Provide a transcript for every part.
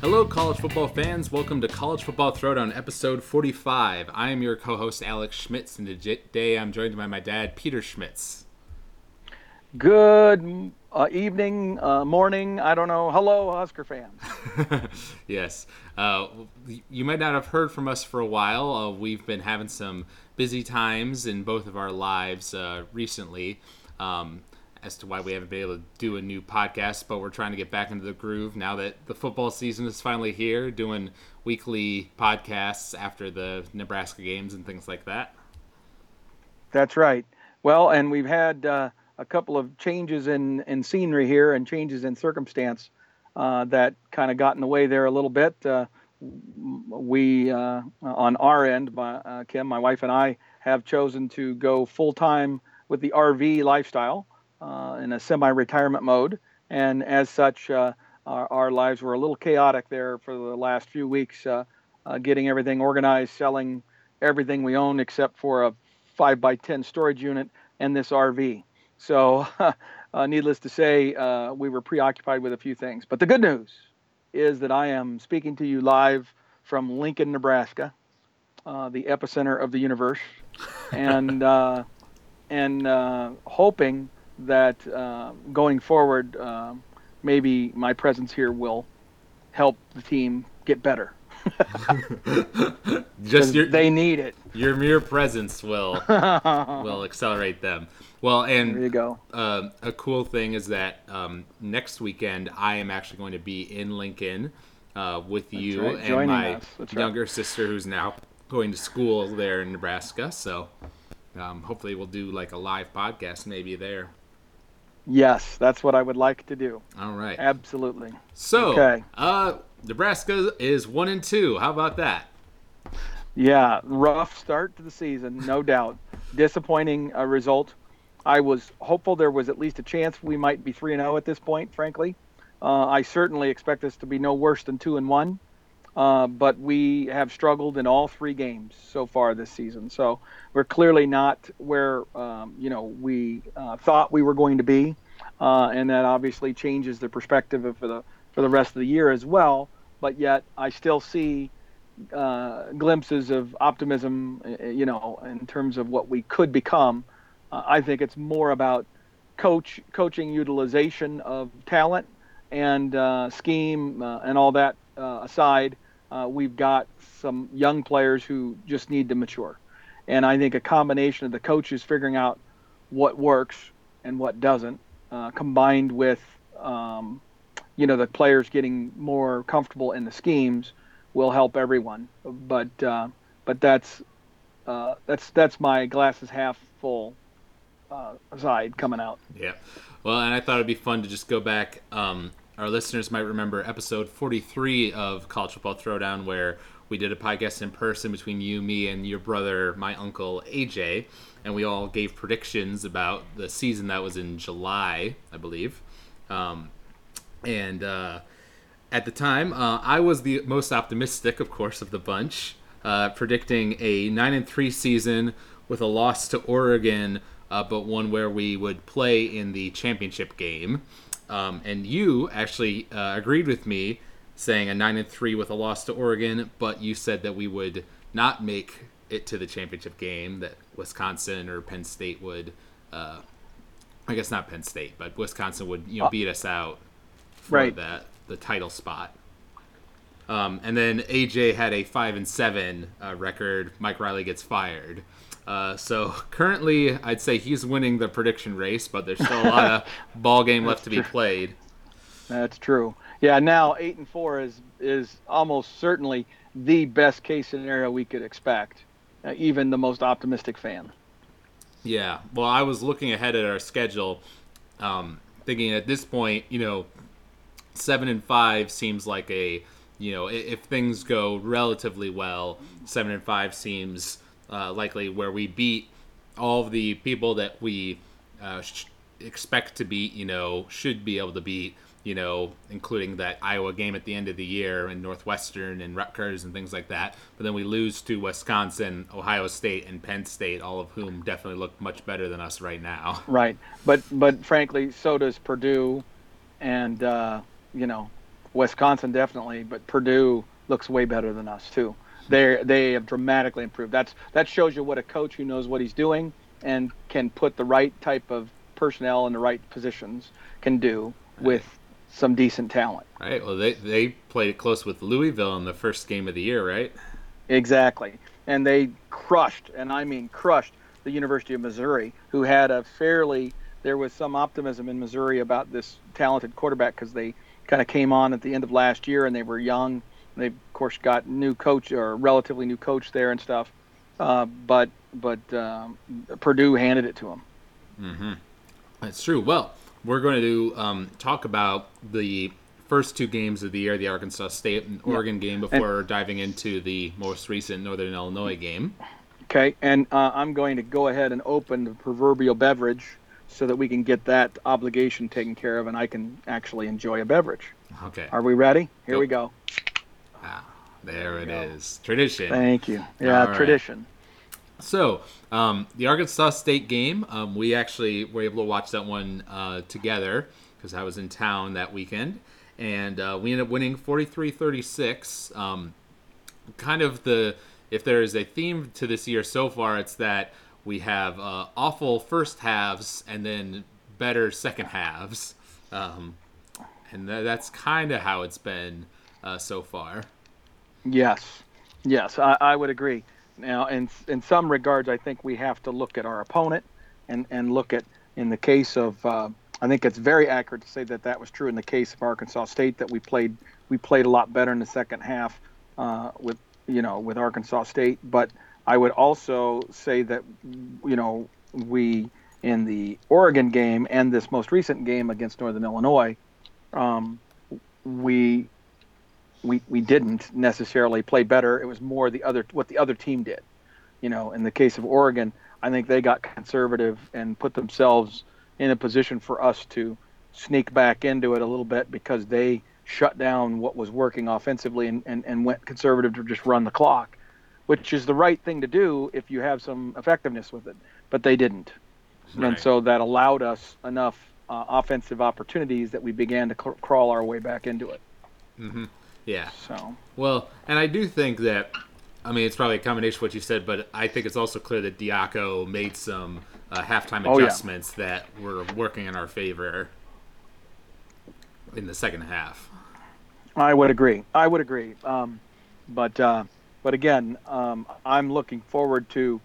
Hello, college football fans. Welcome to College Football Throwdown, episode 45. I am your co host, Alex Schmitz, and today I'm joined by my dad, Peter Schmitz. Good uh, evening, uh, morning, I don't know. Hello, Husker fans. yes. Uh, you might not have heard from us for a while. Uh, we've been having some busy times in both of our lives uh, recently. Um, as to why we haven't been able to do a new podcast, but we're trying to get back into the groove now that the football season is finally here, doing weekly podcasts after the Nebraska games and things like that. That's right. Well, and we've had uh, a couple of changes in, in scenery here and changes in circumstance uh, that kind of got in the way there a little bit. Uh, we, uh, on our end, uh, Kim, my wife and I, have chosen to go full time with the RV lifestyle uh, in a semi-retirement mode, and as such, uh, our, our, lives were a little chaotic there for the last few weeks, uh, uh getting everything organized, selling everything we own except for a five by ten storage unit and this RV. So, uh, needless to say, uh, we were preoccupied with a few things. But the good news is that I am speaking to you live from Lincoln, Nebraska, the epicenter of the universe, and and hoping that uh, going forward, uh, maybe my presence here will help the team get better. Just your, they need it. Your mere presence will will accelerate them. Well, and there you go. Uh, a cool thing is that um, next weekend I am actually going to be in Lincoln uh, with you right. and Joining my younger right. sister, who's now going to school there in Nebraska. So um, hopefully we'll do like a live podcast maybe there. Yes, that's what I would like to do. All right. Absolutely. So, okay. uh, Nebraska is one and two. How about that? Yeah, rough start to the season, no doubt. Disappointing uh, result. I was hopeful there was at least a chance we might be three and zero oh at this point. Frankly, uh, I certainly expect this to be no worse than two and one. Uh, but we have struggled in all three games so far this season. So we're clearly not where um, you know we uh, thought we were going to be, uh, and that obviously changes the perspective for the for the rest of the year as well. But yet, I still see uh, glimpses of optimism. Uh, you know, in terms of what we could become. I think it's more about coach coaching utilization of talent and scheme and all that aside uh, we've got some young players who just need to mature. And I think a combination of the coaches figuring out what works and what doesn't, uh, combined with um, you know the players getting more comfortable in the schemes, will help everyone. But uh, but that's uh, that's that's my glasses half full uh, side coming out. Yeah. Well, and I thought it'd be fun to just go back um, our listeners might remember episode 43 of College Football Throwdown, where we did a podcast in person between you, me, and your brother, my uncle AJ, and we all gave predictions about the season that was in July, I believe. Um, and uh, at the time, uh, I was the most optimistic, of course, of the bunch, uh, predicting a nine and three season with a loss to Oregon, uh, but one where we would play in the championship game. Um, and you actually uh, agreed with me, saying a nine and three with a loss to Oregon, but you said that we would not make it to the championship game. That Wisconsin or Penn State would, uh, I guess not Penn State, but Wisconsin would you know uh, beat us out for right. that the title spot. Um, and then AJ had a five and seven uh, record. Mike Riley gets fired. Uh, so currently, I'd say he's winning the prediction race, but there's still a lot of ball game left to be played. That's true. Yeah, now eight and four is is almost certainly the best case scenario we could expect, uh, even the most optimistic fan. Yeah. Well, I was looking ahead at our schedule, um, thinking at this point, you know, seven and five seems like a, you know, if things go relatively well, seven and five seems uh, likely where we beat all of the people that we uh, sh- expect to beat, you know, should be able to beat. you know, including that Iowa game at the end of the year and Northwestern and Rutgers and things like that. But then we lose to Wisconsin, Ohio State, and Penn State, all of whom definitely look much better than us right now. Right, but but frankly, so does Purdue, and uh, you know, Wisconsin definitely, but Purdue looks way better than us too. They they have dramatically improved. That's that shows you what a coach who knows what he's doing and can put the right type of personnel in the right positions can do with some decent talent. Right. Well, they they played it close with Louisville in the first game of the year, right? Exactly. And they crushed, and I mean crushed, the University of Missouri, who had a fairly there was some optimism in Missouri about this talented quarterback because they kind of came on at the end of last year and they were young. They of course got new coach or relatively new coach there and stuff, uh, but but um, Purdue handed it to them. Mm-hmm. That's true. Well, we're going to um, talk about the first two games of the year, the Arkansas State and Oregon game, before and, diving into the most recent Northern Illinois game. Okay, and uh, I'm going to go ahead and open the proverbial beverage so that we can get that obligation taken care of and I can actually enjoy a beverage. Okay. Are we ready? Here go. we go. Ah, there, there it go. is. Tradition. Thank you. Yeah, All tradition. Right. So, um, the Arkansas State game, um, we actually were able to watch that one uh, together because I was in town that weekend. And uh, we ended up winning 43 36. Um, kind of the, if there is a theme to this year so far, it's that we have uh, awful first halves and then better second halves. Um, and th- that's kind of how it's been uh, so far. Yes. Yes, I, I would agree. Now, in in some regards, I think we have to look at our opponent and and look at in the case of uh, I think it's very accurate to say that that was true in the case of Arkansas State that we played we played a lot better in the second half uh, with you know with Arkansas State, but I would also say that you know we in the Oregon game and this most recent game against Northern Illinois, um, we we we didn't necessarily play better. It was more the other what the other team did. You know, in the case of Oregon, I think they got conservative and put themselves in a position for us to sneak back into it a little bit because they shut down what was working offensively and, and, and went conservative to just run the clock, which is the right thing to do if you have some effectiveness with it. But they didn't. Right. And so that allowed us enough uh, offensive opportunities that we began to cr- crawl our way back into it. Mm-hmm. Yeah. So. Well, and I do think that, I mean, it's probably a combination of what you said, but I think it's also clear that Diaco made some uh, halftime oh, adjustments yeah. that were working in our favor in the second half. I would agree. I would agree. Um, but uh, but again, um, I'm looking forward to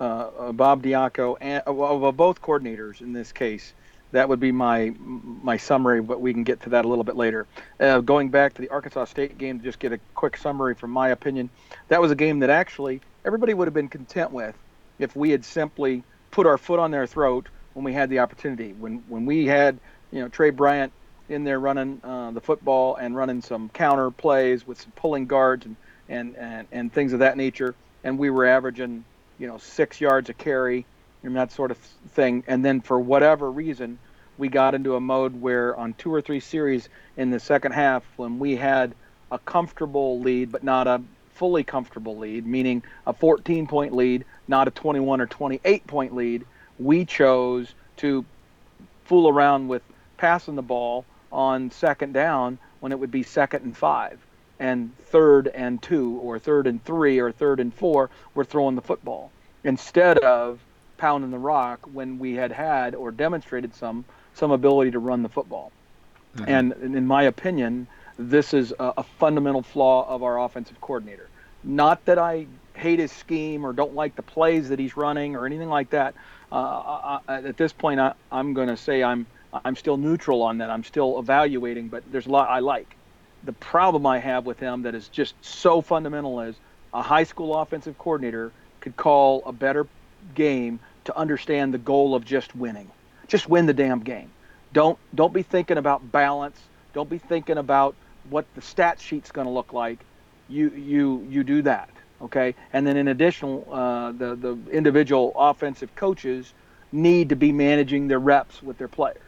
uh, uh Bob Diaco and well, both coordinators in this case that would be my my summary, but we can get to that a little bit later. Uh, going back to the Arkansas State game, to just get a quick summary from my opinion, that was a game that actually everybody would have been content with if we had simply put our foot on their throat when we had the opportunity. When when we had you know Tre Bryant in there running uh, the football and running some counter plays with some pulling guards and, and, and, and things of that nature, and we were averaging you know six yards a carry and that sort of thing. And then for whatever reason, we got into a mode where on two or three series in the second half, when we had a comfortable lead, but not a fully comfortable lead, meaning a 14 point lead, not a 21 or 28 point lead, we chose to fool around with passing the ball on second down when it would be second and five and third and two or third and three or third and four we're throwing the football instead of pounding the rock when we had had or demonstrated some some ability to run the football. Mm-hmm. And in my opinion, this is a, a, fundamental flaw of our offensive coordinator. Not that I hate his scheme or don't like the plays that he's running or anything like that. Uh, I, at this point, I, I'm going to say I'm I'm still neutral on that. I'm still evaluating, but there's a lot I like. The problem I have with him that is just so fundamental is a high school offensive coordinator could call a better game to understand the goal of just winning. Just win the damn game. Don't don't be thinking about balance. Don't be thinking about what the stat sheet's going to look like. You you you do that, okay? And then in addition, uh, the the individual offensive coaches need to be managing their reps with their players.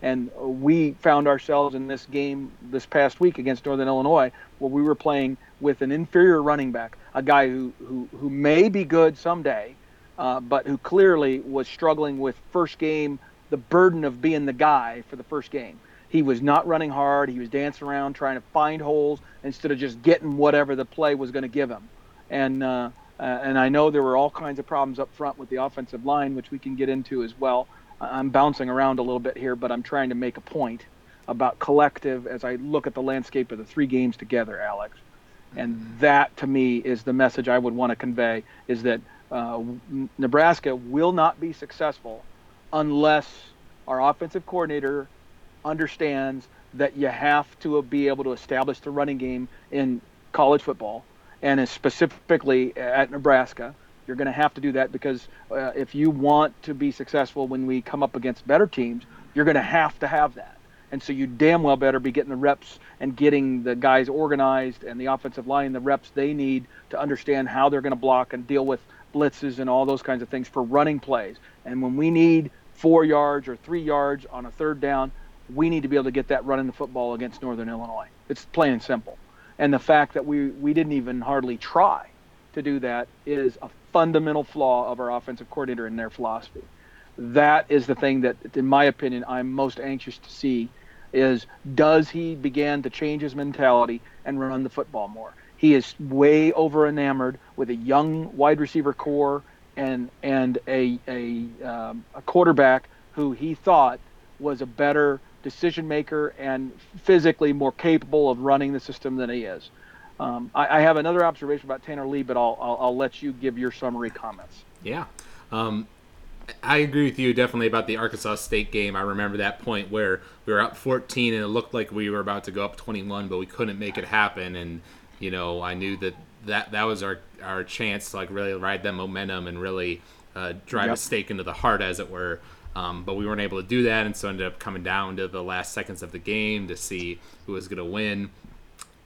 And we found ourselves in this game this past week against Northern Illinois, where we were playing with an inferior running back, a guy who who, who may be good someday, uh, but who clearly was struggling with first game, the burden of being the guy for the first game. He was not running hard. He was dancing around trying to find holes instead of just getting whatever the play was going to give him. And uh, uh, and I know there were all kinds of problems up front with the offensive line, which we can get into as well. I'm bouncing around a little bit here, but I'm trying to make a point about collective as I look at the landscape of the three games together, Alex. And that to me is the message I would want to convey is that uh, Nebraska will not be successful unless our offensive coordinator understands that you have to be able to establish the running game in college football and specifically at Nebraska. You're going to have to do that because uh, if you want to be successful when we come up against better teams, you're going to have to have that. And so you damn well better be getting the reps and getting the guys organized and the offensive line the reps they need to understand how they're going to block and deal with blitzes and all those kinds of things for running plays. And when we need four yards or three yards on a third down, we need to be able to get that running the football against Northern Illinois. It's plain and simple. And the fact that we, we didn't even hardly try to do that is a fundamental flaw of our offensive coordinator and their philosophy. That is the thing that, in my opinion, I'm most anxious to see is does he begin to change his mentality and run the football more? He is way over enamored with a young wide receiver corps and and a a, um, a quarterback who he thought was a better decision maker and physically more capable of running the system than he is. Um, I, I, have another observation about Tanner Lee, but I'll, I'll, I'll let you give your summary comments. Yeah. Um, I agree with you definitely about the Arkansas State game. I remember that point where we were up 14 and it looked like we were about to go up 21, but we couldn't make it happen. And you know, I knew that that that was our our chance to like really ride that momentum and really uh, drive yep. a stake into the heart, as it were. Um, but we weren't able to do that, and so ended up coming down to the last seconds of the game to see who was going to win.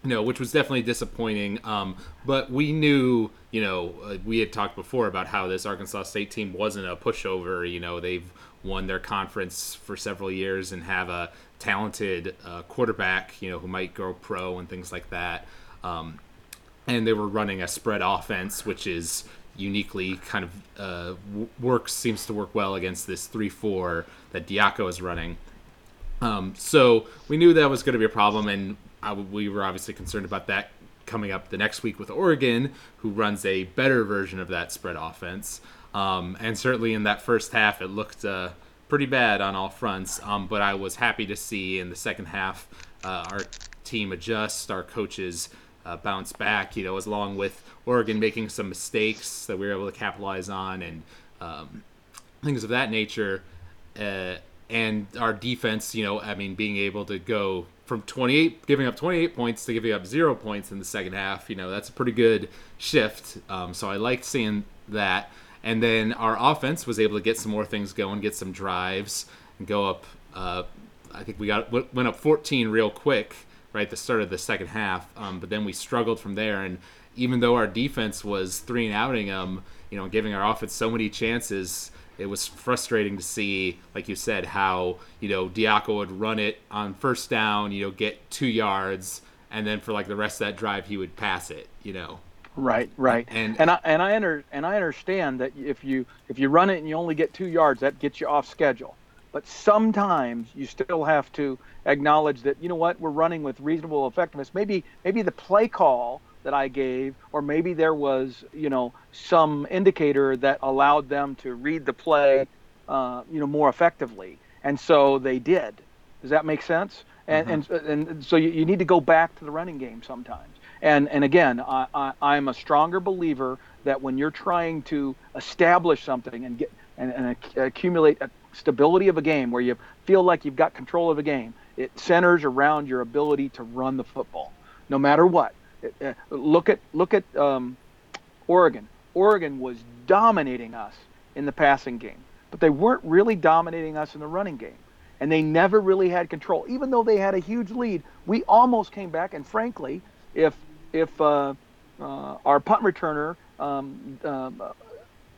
Know, which was definitely disappointing. Um, but we knew, you know, uh, we had talked before about how this Arkansas State team wasn't a pushover. You know, they've won their conference for several years and have a talented uh, quarterback, you know, who might go pro and things like that. Um, and they were running a spread offense, which is uniquely kind of uh, works seems to work well against this three four that Diaco is running. Um, so we knew that was going to be a problem, and I, we were obviously concerned about that coming up the next week with Oregon, who runs a better version of that spread offense. Um, and certainly in that first half, it looked uh, pretty bad on all fronts. Um, but I was happy to see in the second half uh, our team adjust, our coaches uh, bounce back. You know, as along with Oregon making some mistakes that we were able to capitalize on and um, things of that nature. Uh, and our defense, you know, I mean, being able to go from 28, giving up 28 points to giving up zero points in the second half, you know, that's a pretty good shift. Um, so I liked seeing that. And then our offense was able to get some more things going, get some drives, and go up. Uh, I think we got went up 14 real quick right the start of the second half. Um, but then we struggled from there, and even though our defense was three and outing them, you know, giving our offense so many chances, it was frustrating to see, like you said, how you know Diaco would run it on first down, you know, get two yards, and then for like the rest of that drive, he would pass it, you know. Right, right, and and I and I under and I understand that if you if you run it and you only get two yards, that gets you off schedule. But sometimes you still have to acknowledge that you know what we're running with reasonable effectiveness. Maybe maybe the play call that I gave, or maybe there was you know some indicator that allowed them to read the play, uh, you know, more effectively, and so they did. Does that make sense? And mm-hmm. and, and so you, you need to go back to the running game sometimes. And and again, I, I I'm a stronger believer that when you're trying to establish something and get and, and accumulate a stability of a game where you feel like you've got control of a game, it centers around your ability to run the football, no matter what. Uh, look at look at um, Oregon. Oregon was dominating us in the passing game, but they weren't really dominating us in the running game, and they never really had control. Even though they had a huge lead, we almost came back. And frankly, if if uh, uh, our punt returner um, uh,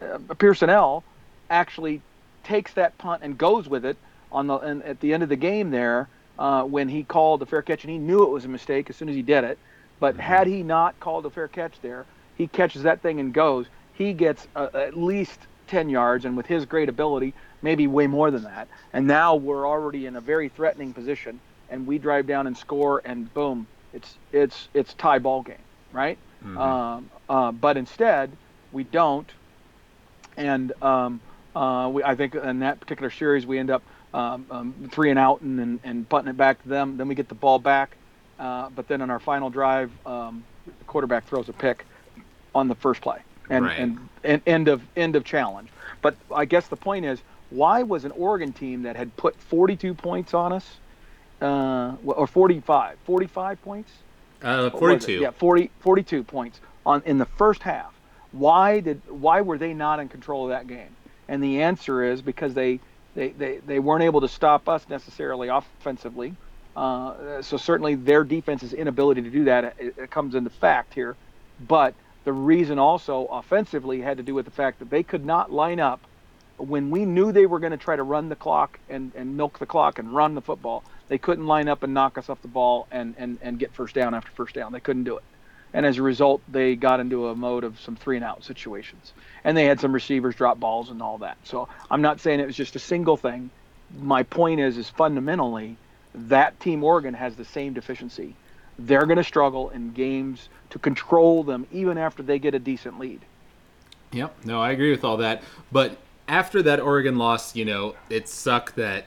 uh Pearson L actually takes that punt and goes with it on the and at the end of the game there uh, when he called the fair catch and he knew it was a mistake as soon as he did it. But had he not called a fair catch there, he catches that thing and goes. He gets uh, at least 10 yards, and with his great ability, maybe way more than that. And now we're already in a very threatening position, and we drive down and score, and boom, it's it's it's tie ball game, right? Mm-hmm. Um, uh, but instead, we don't, and um, uh, we, I think in that particular series we end up um, um, three and out and, and, and putting it back to them. Then we get the ball back, uh, but then on our final drive, um, the quarterback throws a pick on the first play, and, right. and, and end of end of challenge. But I guess the point is, why was an Oregon team that had put 42 points on us, uh, or 45, 45 points? Uh, 42. Yeah, 40, 42 points on in the first half. Why did why were they not in control of that game? And the answer is because they they, they, they weren't able to stop us necessarily offensively. Uh, so certainly their defense's inability to do that it, it comes into fact here. But the reason also offensively had to do with the fact that they could not line up when we knew they were going to try to run the clock and, and milk the clock and run the football. They couldn't line up and knock us off the ball and, and, and get first down after first down. They couldn't do it and as a result, they got into a mode of some three and out situations, and they had some receivers drop balls and all that. So I'm not saying it was just a single thing. My point is, is fundamentally that team Oregon has the same deficiency. They're going to struggle in games to control them even after they get a decent lead. Yep. No, I agree with all that. But after that Oregon loss, you know, it sucked that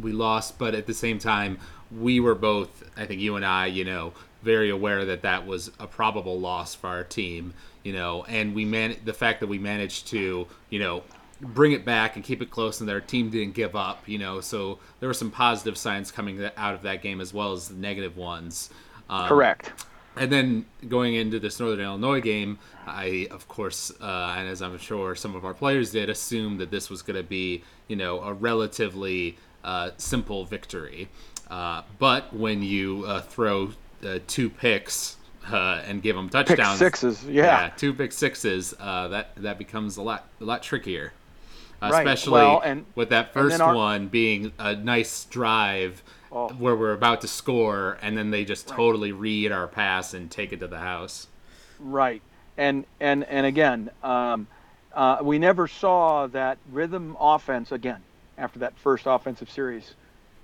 we lost, but at the same time, we were both, I think you and I, you know, very aware that that was a probable loss for our team, you know, and we man the fact that we managed to, you know, bring it back and keep it close and their team didn't give up, you know, so there were some positive signs coming out of that game as well as the negative ones. Um, Correct. And then going into this Northern Illinois game, I, of course, uh, and as I'm sure some of our players did, assume that this was going to be, you know, a relatively uh, simple victory. Uh, but when you uh, throw uh, two picks uh, and give them touchdowns. Pick sixes, yeah. yeah two pick sixes. Uh, that that becomes a lot a lot trickier, uh, right. especially well, and, with that first our, one being a nice drive oh. where we're about to score, and then they just right. totally read our pass and take it to the house. Right, and and and again, um, uh, we never saw that rhythm offense again after that first offensive series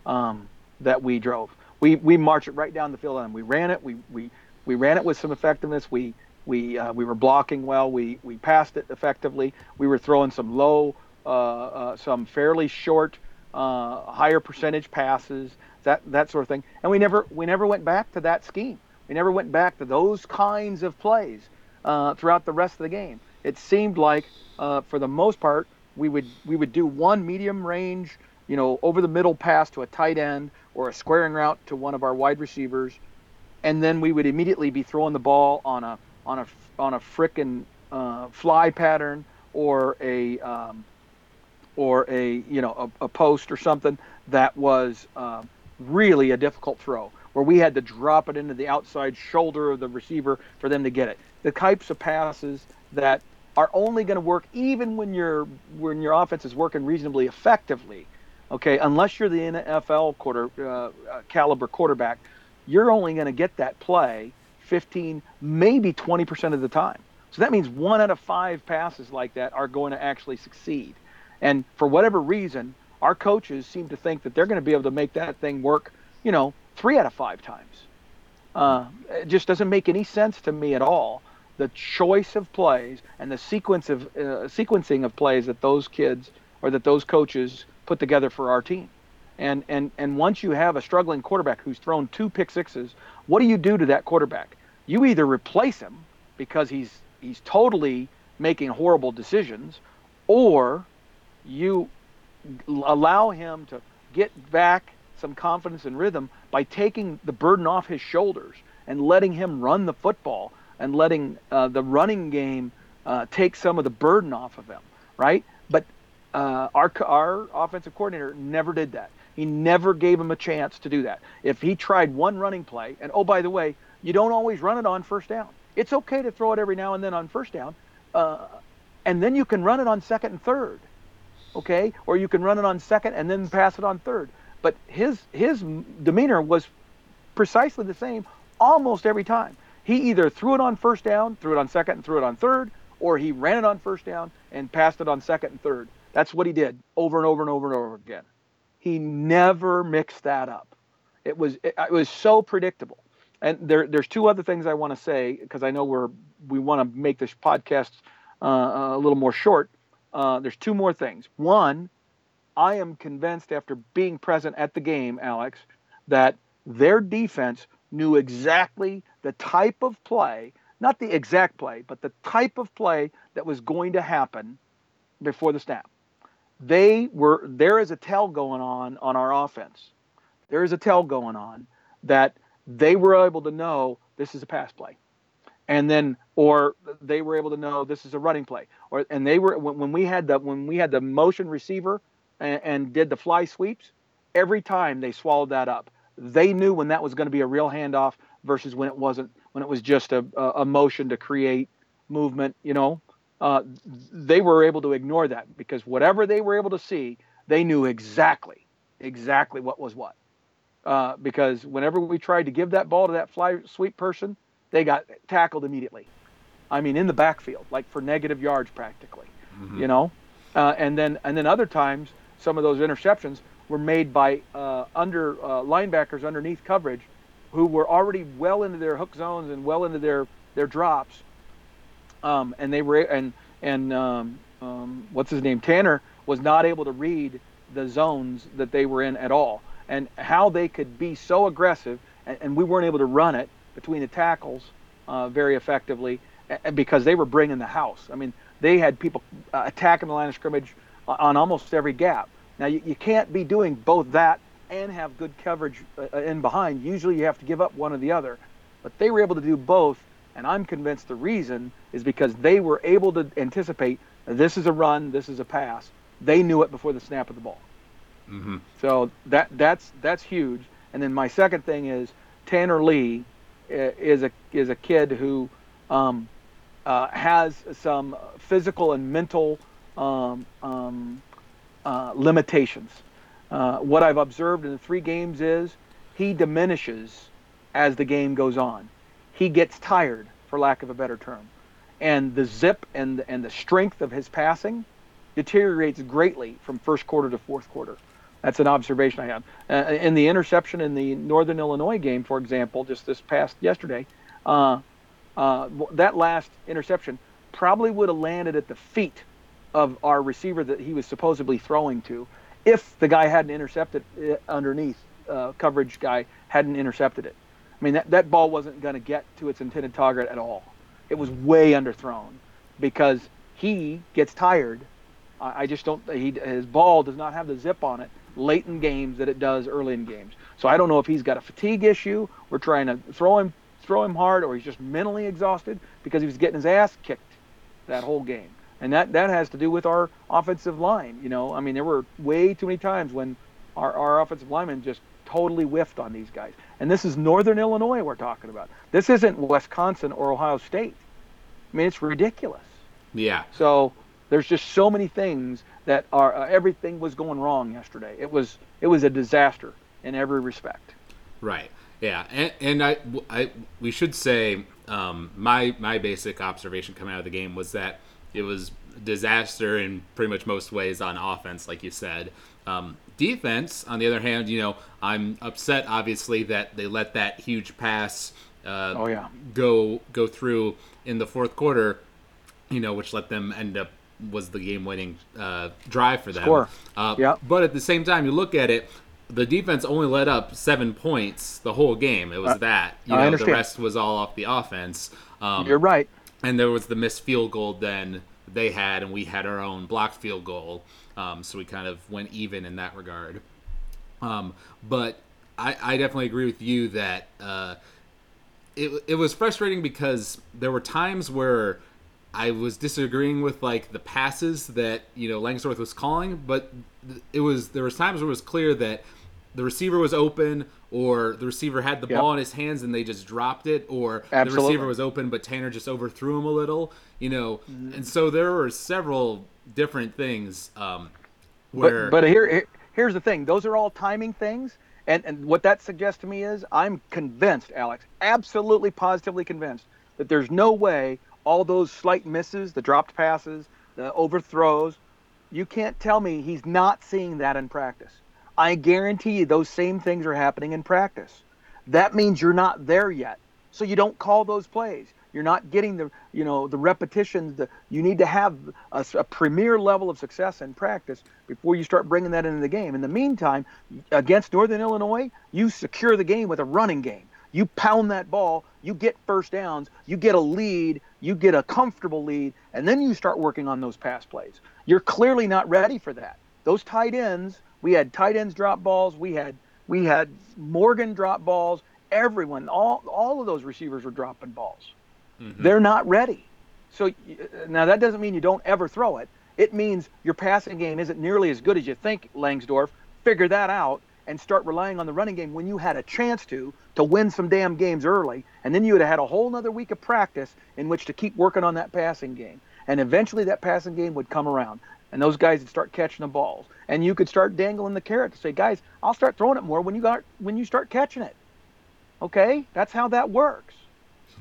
um, that we drove we we marched it right down the field and we ran it. We we we ran it with some effectiveness. We we uh, we were blocking well. We we passed it effectively. We were throwing some low, some fairly short, uh, higher percentage passes, that that sort of thing. And we never we never went back to that scheme. We never went back to those kinds of plays uh, throughout the rest of the game. It seemed like, uh, for the most part, we would we would do one medium range, you know, over the middle pass to a tight end or a squaring route to one of our wide receivers, and then we would immediately be throwing the ball on a on a on a frickin' uh, fly pattern or a um, or a you know a, a, post or something that was uh, really a difficult throw where we had to drop it into the outside shoulder of the receiver for them to get it. The types of passes that are only going to work even when your when your offense is working reasonably effectively Okay, unless you're the NFL quarter uh, uh, caliber quarterback, you're only going to get that play 15, maybe 20% of the time. So that means one out of five passes like that are going to actually succeed. And for whatever reason, our coaches seem to think that they're going to be able to make that thing work, you know, three out of five times. Uh, it just doesn't make any sense to me at all. The choice of plays and the sequence of uh, sequencing of plays that those kids or that those coaches put together for our team. And and and once you have a struggling quarterback who's thrown two pick sixes, what do you do to that quarterback? You either replace him because he's he's totally making horrible decisions, or you allow him to get back some confidence and rhythm by taking the burden off his shoulders and letting him run the football and letting uh, the running game uh, take some of the burden off of him, right? But uh, our our offensive coordinator never did that. He never gave him a chance to do that. If he tried one running play, and oh by the way, you don't always run it on first down. It's okay to throw it every now and then on first down, uh, and then you can run it on second and third. Okay? Or you can run it on second and then pass it on third. But his his demeanor was precisely the same almost every time. He either threw it on first down, threw it on second, and threw it on third, or he ran it on first down and passed it on second and third. That's what he did over and over and over and over again. He never mixed that up. It was it, it was so predictable. And there, there's two other things I want to say because I know we're we want to make this podcast uh, a little more short. Uh, there's two more things. One, I am convinced after being present at the game, Alex, that their defense knew exactly the type of play, not the exact play, but the type of play that was going to happen before the snap. They were there is a tell going on on our offense. There is a tell going on that they were able to know this is a pass play and then or they were able to know this is a running play. Or and they were when, when we had the when we had the motion receiver and, and, did the fly sweeps every time they swallowed that up. They knew when that was going to be a real handoff versus when it wasn't when it was just a, a motion to create movement you know? Uh, they were able to ignore that because whatever they were able to see they knew exactly exactly what was what. Uh, because whenever we tried to give that ball to that fly sweep person they got tackled immediately. I mean, in the backfield, like for negative yards practically. Mm-hmm. You know, uh, and then and then other times, some of those interceptions were made by uh, under uh, linebackers underneath coverage, who were already well into their hook zones and well into their their drops. Um, and they were and and um, um, what's his name Tanner was not able to read the zones that they were in at all, and how they could be so aggressive, and, and we weren't able to run it between the tackles uh, very effectively because they were bringing the house. I mean, they had people uh, attacking the line of scrimmage on almost every gap. Now, you, you can't be doing both that and have good coverage uh, in behind. Usually you have to give up one or the other. But they were able to do both, and I'm convinced the reason is because they were able to anticipate this is a run, this is a pass. They knew it before the snap of the ball. Mm-hmm. So that that's that's huge. And then my second thing is Tanner Lee is a is a kid who um, uh, has some physical and mental um, um, uh, limitations. Uh, what I've observed in the three games is he diminishes as the game goes on. He gets tired, for lack of a better term, and the zip and and the strength of his passing deteriorates greatly from first quarter to fourth quarter. That's an observation I have. Uh, in the interception in the Northern Illinois game, for example, just this past yesterday, uh, uh, that last interception probably would have landed at the feet of our receiver that he was supposedly throwing to, if the guy hadn't intercepted it underneath uh, coverage guy hadn't intercepted it. I mean that that ball wasn't going to get to its intended target at all. It was way underthrown because he gets tired. I, just don't. He his ball does not have the zip on it late in games that it does early in games. So I don't know if he's got a fatigue issue. We're trying to throw him throw him hard, or he's just mentally exhausted because he was getting his ass kicked that whole game. And that that has to do with our offensive line. You know, I mean, there were way too many times when our, our offensive linemen just totally whiffed on these guys. And this is Northern Illinois we're talking about. This isn't Wisconsin or Ohio State. I mean, it's ridiculous. Yeah. So there's just so many things that are uh, everything was going wrong yesterday. It was it was a disaster in every respect. Right. Yeah. And, and I, I we should say um, my my basic observation coming out of the game was that it was disaster in pretty much most ways on offense, like you said. Um, defense, on the other hand, you know, I'm upset obviously that they let that huge pass uh, oh, yeah. go go through in the fourth quarter, you know, which let them end up was the game-winning uh, drive for them. Score. Uh, yeah. But at the same time, you look at it, the defense only let up seven points the whole game. It was uh, that. You know, I understand. the rest was all off the offense. Um, You're right. And there was the missed field goal then they had, and we had our own blocked field goal. Um, so we kind of went even in that regard. Um, but I, I, definitely agree with you that uh, it, it was frustrating because there were times where – I was disagreeing with like the passes that you know Langsdorf was calling, but it was there was times where it was clear that the receiver was open or the receiver had the yep. ball in his hands and they just dropped it or Absolutely. the receiver was open but Tanner just overthrew him a little, you know. Mm-hmm. And so there were several different things um, Where, but but here here's the thing: those are all timing things, and and what that suggests to me is I'm convinced, Alex, absolutely positively convinced that there's no way all those slight misses, the dropped passes, the overthrows, you can't tell me he's not seeing that in practice. I guarantee you those same things are happening in practice. That means you're not there yet. So you don't call those plays. You're not getting the you know the repetitions. You need to have a, a premier level of success in practice before you start bringing that into the game. In the meantime, against Northern Illinois, you secure the game with a running game. You pound that ball, you get first downs, you get a lead, you get a comfortable lead, and then you start working on those pass plays. You're clearly not ready for that. Those tight ends, we had tight ends drop balls, we had we had Morgan drop balls, everyone, all all of those receivers were dropping balls. Mm-hmm. They're not ready. So now that doesn't mean you don't ever throw it. It means your passing game isn't nearly as good as you think, Langsdorf. Figure that out and start relying on the running game when you had a chance to to win some damn games early and then you would have had a whole other week of practice in which to keep working on that passing game. And eventually that passing game would come around and those guys would start catching the balls. And you could start dangling the carrot to say guys i'll start throwing it more when you got when you start catching it. Okay? That's how that works.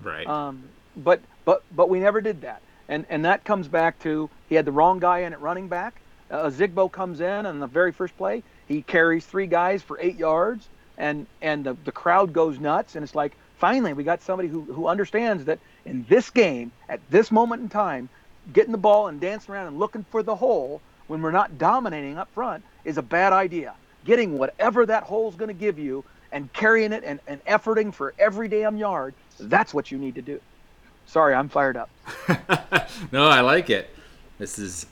Right. Um, but but but we never did that. And and that comes back to he had the wrong guy in at running back. Uh, Ozigbo comes in on the very first play he carries three guys for eight yards, and and the, the crowd goes nuts. And it's like, finally, we got somebody who, who understands that in this game, at this moment in time, getting the ball and dancing around and looking for the hole when we're not dominating up front is a bad idea. Getting whatever that hole is going to give you and carrying it and, and efforting for every damn yard, that's what you need to do. Sorry, I'm fired up. no, I like it. This is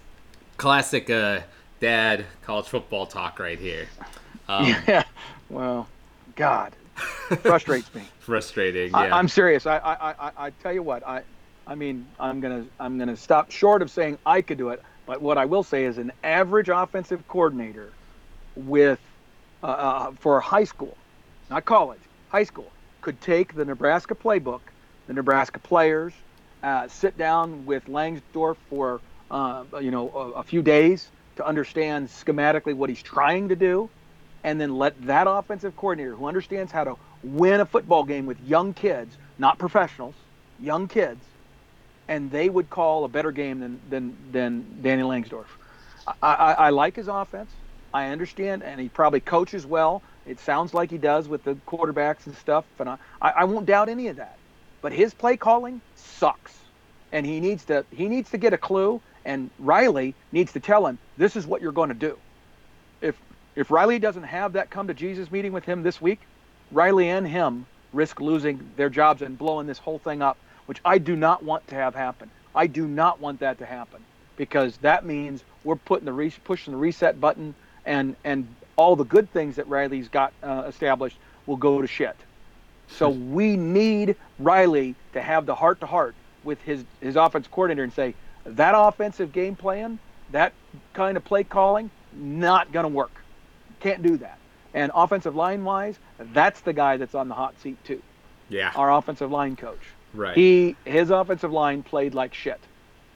classic uh, dad college football talk right here. Um, yeah. Well, God, frustrates me. Frustrating. Yeah. I, am serious. I, I, I, I tell you what. I, I mean, I'm gonna, I'm gonna stop short of saying I could do it. But what I will say is, an average offensive coordinator with, uh, uh, for high school, not college, high school, could take the Nebraska playbook, the Nebraska players, uh, sit down with Langsdorf for, uh, you know, a, a few days to understand schematically what he's trying to do, and then let that offensive coordinator who understands how to win a football game with young kids, not professionals, young kids, and they would call a better game than than than Danny Langsdorf. I, I, I like his offense. I understand, and he probably coaches well. It sounds like he does with the quarterbacks and stuff, and I, I won't doubt any of that. But his play calling sucks, and he needs to he needs to get a clue and Riley needs to tell him, this is what you're going to do. If, if Riley doesn't have that come to Jesus meeting with him this week, Riley and him risk losing their jobs and blowing this whole thing up, which I do not want to have happen. I do not want that to happen because that means we're putting the re- pushing the reset button and and all the good things that Riley's got uh, established will go to shit. So we need Riley to have the heart to heart with his his offense coordinator and say, that offensive game plan, that kind of play calling, not going to work. Can't do that. And offensive line wise, that's the guy that's on the hot seat too. Yeah. Our offensive line coach. Right. He his offensive line played like shit.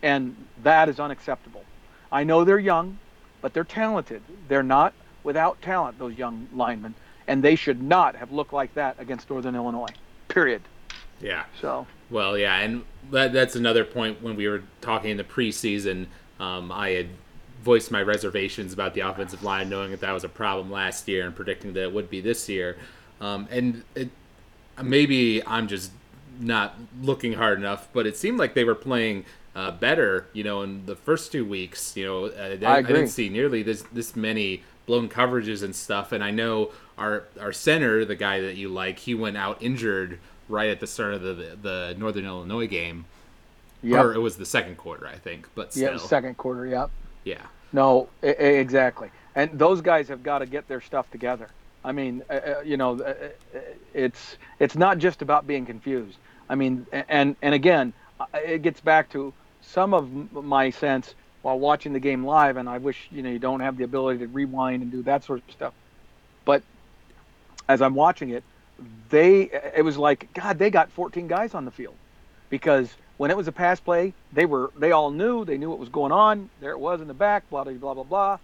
And that is unacceptable. I know they're young, but they're talented. They're not without talent, those young linemen. And they should not have looked like that against Northern Illinois. Period. Yeah. So. Well, yeah, and that, that's another point when we were talking in the preseason. Um, I had voiced my reservations about the offensive line, knowing that that was a problem last year and predicting that it would be this year. Um, and it, maybe I'm just not looking hard enough, but it seemed like they were playing uh, better, you know, in the first two weeks. You know, I, I, I didn't see nearly this this many blown coverages and stuff. And I know our our center, the guy that you like, he went out injured right at the start of the the Northern Illinois game. Yep. Or it was the second quarter, I think. But still. yeah, second quarter. Yep. Yeah. No, exactly. And those guys have got to get their stuff together. I mean, uh, you know, it's it's not just about being confused. I mean, and and again, it gets back to some of my sense while watching the game live, and I wish you know you don't have the ability to rewind and do that sort of stuff. But as I'm watching it, they it was like God, they got 14 guys on the field because when it was a pass play, they were they all knew they knew what was going on. There it was in the back, blah blah blah blah blah.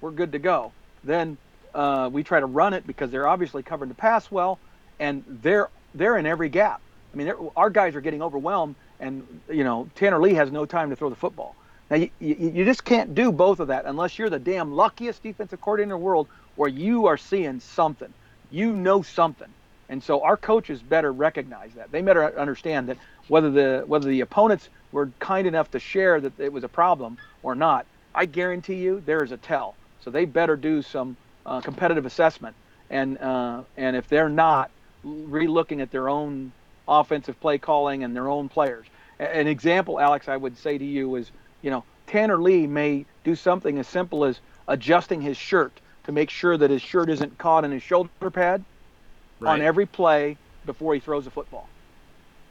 we're good to go. Then uh, we try to run it because they're obviously covering the pass well, and they're they're in every gap. I mean, our guys are getting overwhelmed, and you know Tanner Lee has no time to throw the football. Now you, you, you just can't do both of that unless you're the damn luckiest defensive coordinator in the world, or you are seeing something. You know something, and so our coaches better recognize that. They better understand that whether the whether the opponents were kind enough to share that it was a problem or not, I guarantee you there is a tell. So they better do some uh, competitive assessment, and uh, and if they're not, relooking at their own offensive play calling and their own players. An example, Alex, I would say to you is, you know, Tanner Lee may do something as simple as adjusting his shirt to make sure that his shirt isn't caught in his shoulder pad right. on every play before he throws a football.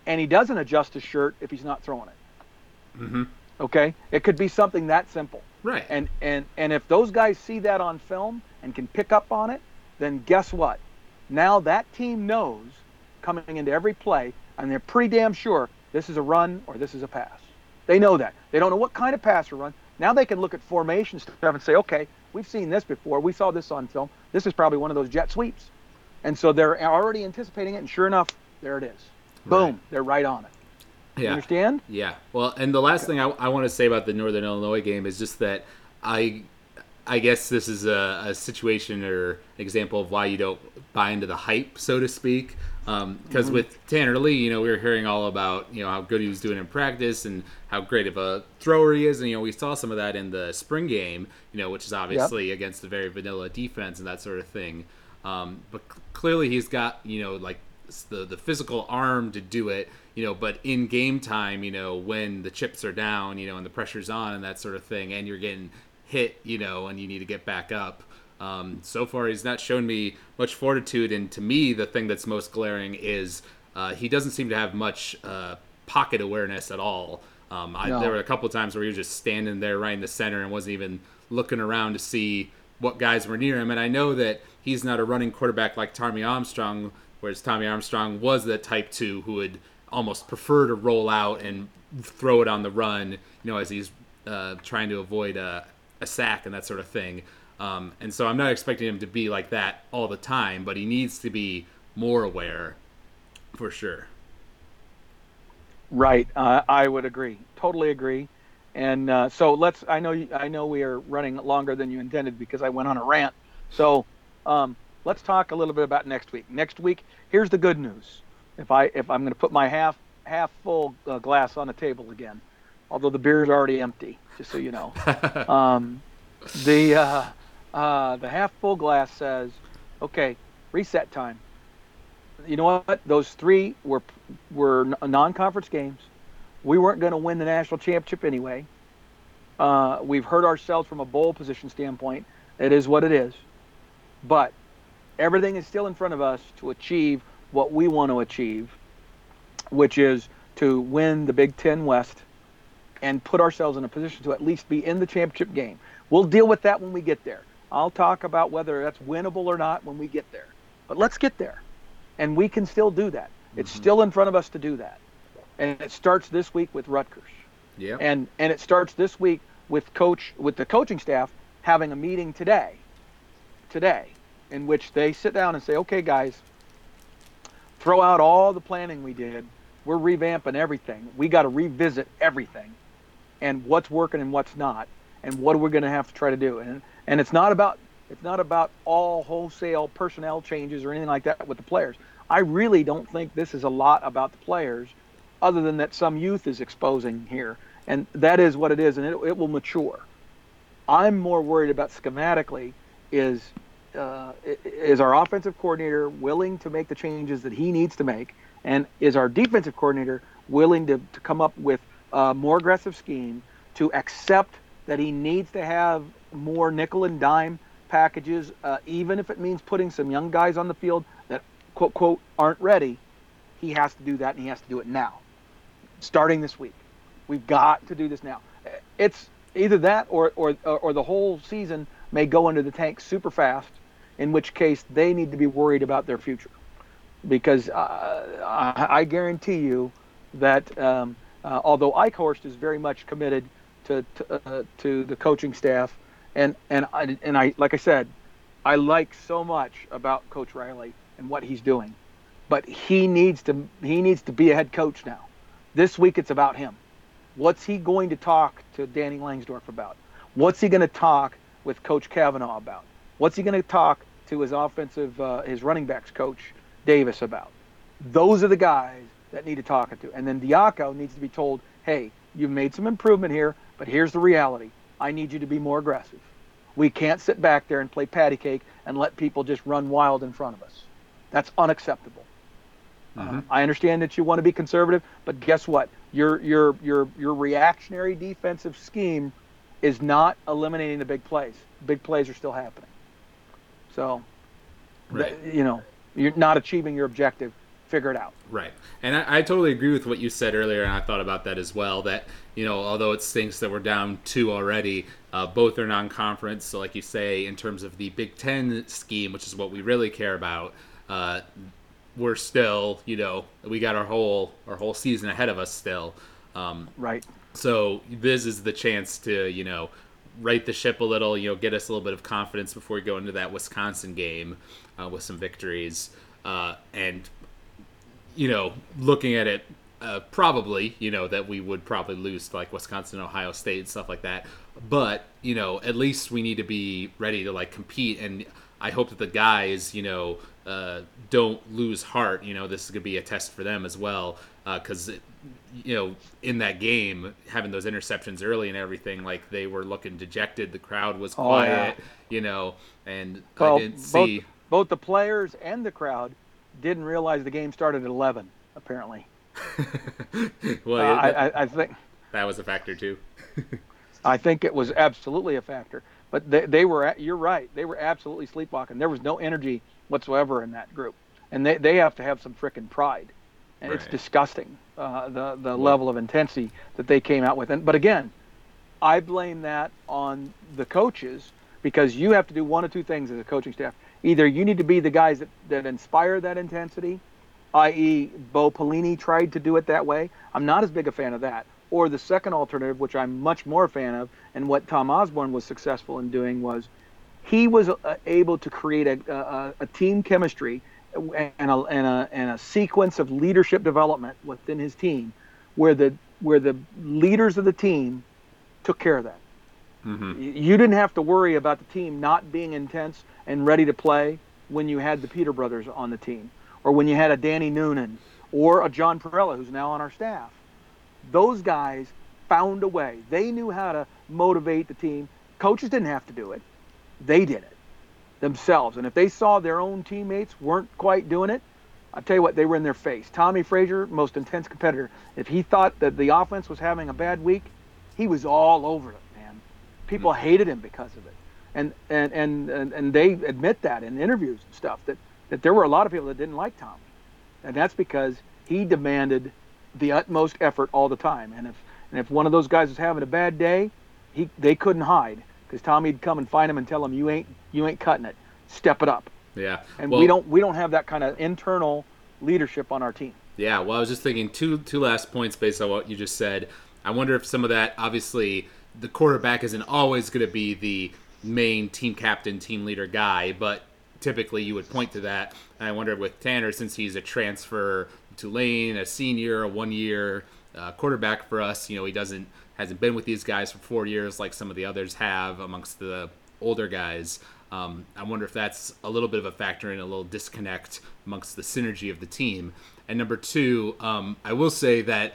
And he doesn't adjust his shirt if he's not throwing it. Mm-hmm. Okay, it could be something that simple. Right. And and and if those guys see that on film and can pick up on it, then guess what? Now that team knows coming into every play, and they're pretty damn sure this is a run or this is a pass. They know that. They don't know what kind of pass to run. Now they can look at formation stuff and say, okay, we've seen this before. We saw this on film. This is probably one of those jet sweeps. And so they're already anticipating it, and sure enough, there it is. Boom, right. they're right on it. Yeah. You understand? Yeah. Well, and the last okay. thing I, I want to say about the Northern Illinois game is just that I I guess this is a, a, situation or example of why you don't buy into the hype, so to speak. Because um, mm-hmm. with Tanner Lee, you know, we were hearing all about you know how good he was doing in practice and how great of a thrower he is, and you know we saw some of that in the spring game, you know, which is obviously yep. against a very vanilla defense and that sort of thing. Um, but clearly, he's got you know like the the physical arm to do it, you know. But in game time, you know, when the chips are down, you know, and the pressure's on and that sort of thing, and you're getting hit, you know, and you need to get back up. Um, so far, he's not shown me much fortitude, and to me, the thing that's most glaring is uh, he doesn't seem to have much uh, pocket awareness at all. Um, I, no. There were a couple times where he was just standing there right in the center and wasn't even looking around to see what guys were near him. And I know that he's not a running quarterback like Tommy Armstrong, whereas Tommy Armstrong was the type two who would almost prefer to roll out and throw it on the run, you know, as he's uh, trying to avoid a, a sack and that sort of thing. Um, and so I'm not expecting him to be like that all the time, but he needs to be more aware for sure. Right, uh, I would agree, totally agree. And uh, so let's. I know. I know we are running longer than you intended because I went on a rant. So um, let's talk a little bit about next week. Next week, here's the good news. If I if I'm going to put my half half full uh, glass on the table again, although the beer is already empty, just so you know. um, the uh, uh, the half full glass says, okay, reset time. You know what? Those three were were non-conference games. We weren't going to win the national championship anyway. Uh, we've hurt ourselves from a bowl position standpoint. It is what it is. But everything is still in front of us to achieve what we want to achieve, which is to win the Big Ten West and put ourselves in a position to at least be in the championship game. We'll deal with that when we get there. I'll talk about whether that's winnable or not when we get there. But let's get there. And we can still do that. It's mm-hmm. still in front of us to do that. And it starts this week with Rutgers. Yeah. And and it starts this week with coach with the coaching staff having a meeting today. Today in which they sit down and say, "Okay, guys, throw out all the planning we did. We're revamping everything. We got to revisit everything and what's working and what's not and what are we going to have to try to do and and it's not about it's not about all wholesale personnel changes or anything like that with the players i really don't think this is a lot about the players other than that some youth is exposing here. And that is what it is and it, it will mature. I'm more worried about schematically is uh, is our offensive coordinator willing to make the changes that he needs to make? And is our defensive coordinator willing to, to come up with a more aggressive scheme to accept that he needs to have more nickel and dime packages, uh, even if it means putting some young guys on the field that quote quote aren't ready. He has to do that, and he has to do it now, starting this week. We've got to do this now. It's either that or or or the whole season may go into the tank super fast, in which case they need to be worried about their future, because uh, I, I, guarantee you that um, uh, although Eichorst is very much committed to to, uh, to the coaching staff And and I, and I like I said, I like so much about Coach Riley and what he's doing, but he needs to he needs to be a head coach now. This week it's about him. What's he going to talk to Danny Langsdorf about? What's he going to talk with Coach Cavanaugh about? What's he going to talk to his offensive uh, his running backs coach Davis about? Those are the guys that need to talk to. And then Diaco needs to be told, hey, you've made some improvement here, but here's the reality. I need you to be more aggressive. We can't sit back there and play patty cake and let people just run wild in front of us. That's unacceptable. Mm-hmm. I understand that you want to be conservative, but guess what? Your your your your reactionary defensive scheme is not eliminating the big plays. Big plays are still happening. So, right. th- you know, you're not achieving your objective figure it out. Right. And I, I, totally agree with what you said earlier, and I thought about that as well. That, you know, although it stinks that we're down two already, uh, both are non conference. So, like you say, in terms of the Big Ten scheme, which is what we really care about, uh, we're still, you know, we got our whole our whole season ahead of us still. Um, right. So this is the chance to, you know, right the ship a little, you know, get us a little bit of confidence before we go into that Wisconsin game uh, with some victories. Uh, and you know, looking at it, uh, probably, you know, that we would probably lose to like Wisconsin, Ohio State, and stuff like that. But you know, at least we need to be ready to like compete, and I hope that the guys, you know, uh, don't lose heart. You know, this is gonna be a test for them as well, because. Uh, you know, in that game, having those interceptions early and everything, like they were looking dejected. The crowd was quiet, oh, yeah. you know, and well, I didn't see both, both the players and the crowd didn't realize the game started at 11, apparently. well, uh, I, I, think that was a factor too. I think it was absolutely a factor. But they, they were, you're right, they were absolutely sleepwalking. There was no energy whatsoever in that group. And they, they have to have some freaking pride. And right. it's disgusting, uh, the, the well, level of intensity that they came out with. And, but again, I blame that on the coaches because you have to do one of two things as a coaching staff either you need to be the guys that, that inspire that intensity, i.e., Bo Pelini tried to do it that way. I'm not as big a fan of that. Or the second alternative, which I'm much more a fan of, and what Tom Osborne was successful in doing was he was uh, able to create a, a, a team chemistry and a, and, a, and a sequence of leadership development within his team where the where the leaders of the team took care of that. Mm-hmm. You didn't have to worry about the team not being intense and ready to play when you had the Peter brothers on the team, or when you had a Danny Noonan, or a John Parrella, who's now on our staff. Those guys found a way. They knew how to motivate the team. Coaches didn't have to do it. They did it themselves. And if they saw their own teammates weren't quite doing it, I tell you what, they were in their face. Tommie Frazier, most intense competitor. If he thought that the offense was having a bad week, he was all over it, man. People mm-hmm. hated him because of it and and and and, they admit that in interviews and stuff that that there were a lot of people that didn't like Tommie. and that's because he demanded the utmost effort all the time. And if and if one of those guys was having a bad day, he they couldn't hide because Tommie'd come and find him and tell him you ain't you ain't cutting it, step it up. Yeah, and well, we don't we don't have that kind of internal leadership on our team. Yeah, well, I was just thinking two two last points based on what you just said. I wonder if some of that, obviously, the quarterback isn't always going to be the main team captain, team leader guy, but typically you would point to that. And I wonder with Tanner, since he's a transfer Tulane, a senior, a one year uh, quarterback for us, you know, he doesn't hasn't been with these guys for four years like some of the others have amongst the older guys. Um, I wonder if that's a little bit of a factor in a little disconnect amongst the synergy of the team. And number two, um, I will say that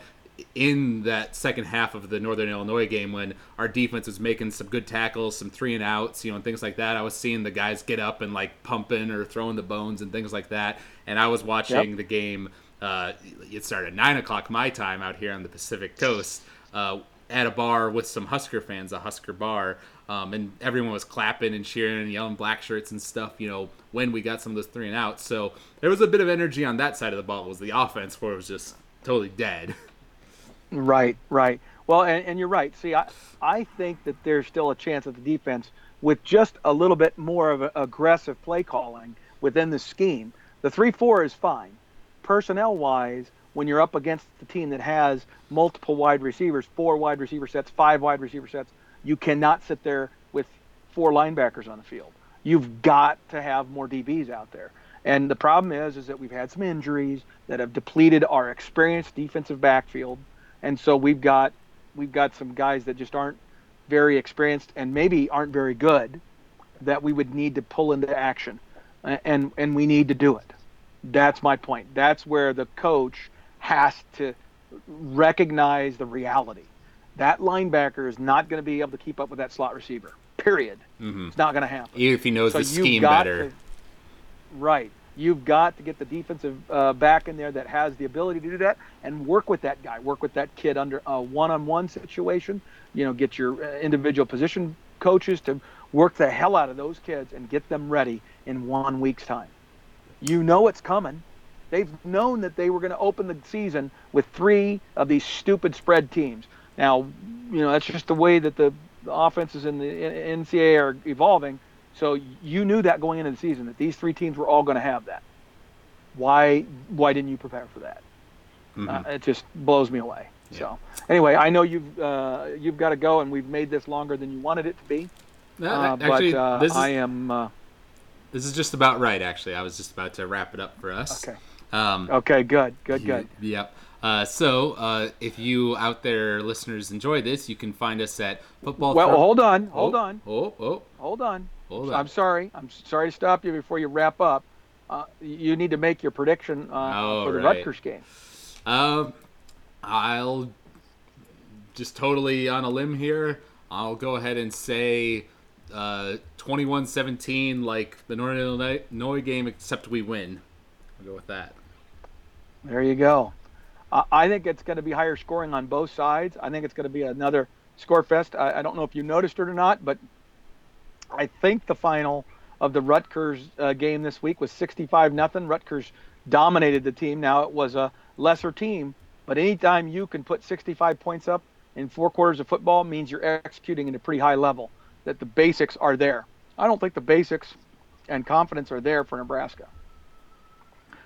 in that second half of the Northern Illinois game when our defense was making some good tackles, some three and outs, you know, and things like that. I was seeing the guys get up and like pumping or throwing the bones and things like that. And I was watching yep. the game. Uh, it started at nine o'clock my time out here on the Pacific Coast uh, at a bar with some Husker fans, a Husker bar. Um, and everyone was clapping and cheering and yelling black shirts and stuff, you know, when we got some of those three and outs. So there was a bit of energy on that side of the ball. It was the offense where it was just totally dead. Right, right. Well, and, and you're right. See, I, I think that there's still a chance that the defense, with just a little bit more of aggressive play calling within the scheme, the 3 4 is fine. Personnel wise, when you're up against the team that has multiple wide receivers, four wide receiver sets, five wide receiver sets, you cannot sit there with four linebackers on the field. You've got to have more DBs out there. And the problem is, is that we've had some injuries that have depleted our experienced defensive backfield, and so we've got we've got some guys that just aren't very experienced and maybe aren't very good that we would need to pull into action, and and we need to do it. That's my point. That's where the coach has to recognize the reality. That linebacker is not going to be able to keep up with that slot receiver. Period. Mm-hmm. It's not going to happen. Even if he knows So the scheme better. to- right. You've got to get the defensive uh, back in there that has the ability to do that and work with that guy, work with that kid under a one-on-one situation. You know, get your uh, individual position coaches to work the hell out of those kids and get them ready in one week's time. You know it's coming. They've known that they were going to open the season with three of these stupid spread teams. Now, you know that's just the way that the, the offenses in the N- NCAA are evolving. So you knew that going into the season that these three teams were all going to have that. Why why didn't you prepare for that? Mhm. Uh, it just blows me away. Yeah. So anyway, I know you've uh, you've got to go, and we've made this longer than you wanted it to be. No, Uh, actually, but uh, this is I am uh, this is just about right. Actually, I was just about to wrap it up for us. okay. Um, Okay, good, good, good. Yep. Uh, so, uh, if you out there listeners enjoy this, you can find us at football. Well, hold on, hold oh, on, Oh, oh, hold on. hold on. I'm sorry. I'm sorry to stop you before you wrap up. Uh, you need to make your prediction uh, Oh, for the right. Rutgers game. Um, I'll just totally on a limb here. I'll go ahead and say uh, 21-17, like the Northern Illinois game, except we win. I'll go with that. There you go. I think it's going to be higher scoring on both sides. I think it's going to be another score fest. I, I don't know if you noticed it or not, but I think the final of the Rutgers uh, game this week was 65 nothing. Rutgers dominated the team. Now it was a lesser team, but anytime you can put 65 points up in four quarters of football means you're executing at a pretty high level. That the basics are there. I don't think the basics and confidence are there for Nebraska.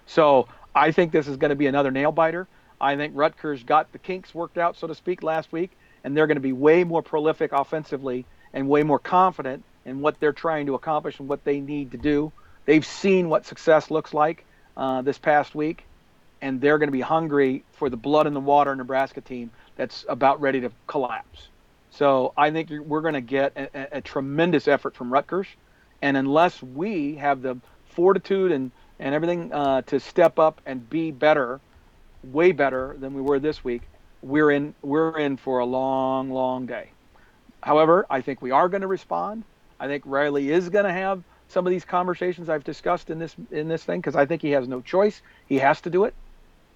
So I think this is going to be another nail biter. I think Rutgers got the kinks worked out, so to speak, last week, and they're going to be way more prolific offensively and way more confident in what they're trying to accomplish and what they need to do. They've seen what success looks like uh, this past week, and they're going to be hungry for the blood in the water Nebraska team that's about ready to collapse. So I think we're going to get a, a, tremendous effort from Rutgers, and unless we have the fortitude and and everything uh, to step up and be better, way better than we were this week, we're in we're in for a long, long day. However, I think we are going to respond. I think Riley is going to have some of these conversations I've discussed in this in this thing because I think he has no choice. He has to do it,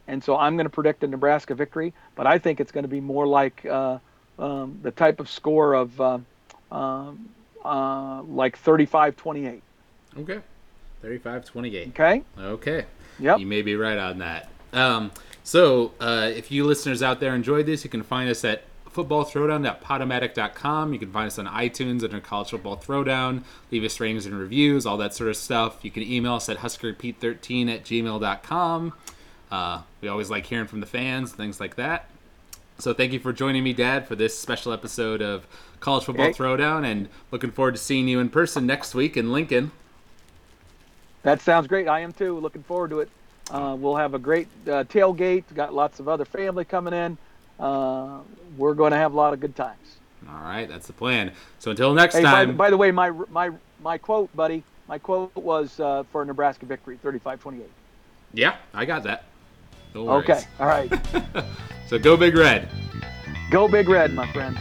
and so I'm going to predict a Nebraska victory. But I think it's going to be more like uh, um, the type of score of uh, um, uh, like 35-28. Okay. 35-28. Okay. Okay. Yep. You may be right on that. Um, so, uh, if you listeners out there enjoyed this, you can find us at footballthrowdown.podomatic.com. You can find us on iTunes under College Football Throwdown. Leave us ratings and reviews, all that sort of stuff. You can email us at huskerpete13 at gmail.com. Uh, we always like hearing from the fans, things like that. So thank you for joining me, Dad, for this special episode of College Football Hey. Throwdown, and looking forward to seeing you in person next week in Lincoln. That sounds great. I am too. Looking forward to it. Uh, we'll have a great uh, tailgate. Got lots of other family coming in. Uh, we're going to have a lot of good times. All right, that's the plan. So until next Hey, by, time. by the way, my my my quote, buddy, my quote was uh, for a Nebraska victory, 35-28. Yeah, I got that. No worries. Okay. All right. So go Big Red. Go Big Red, my friend.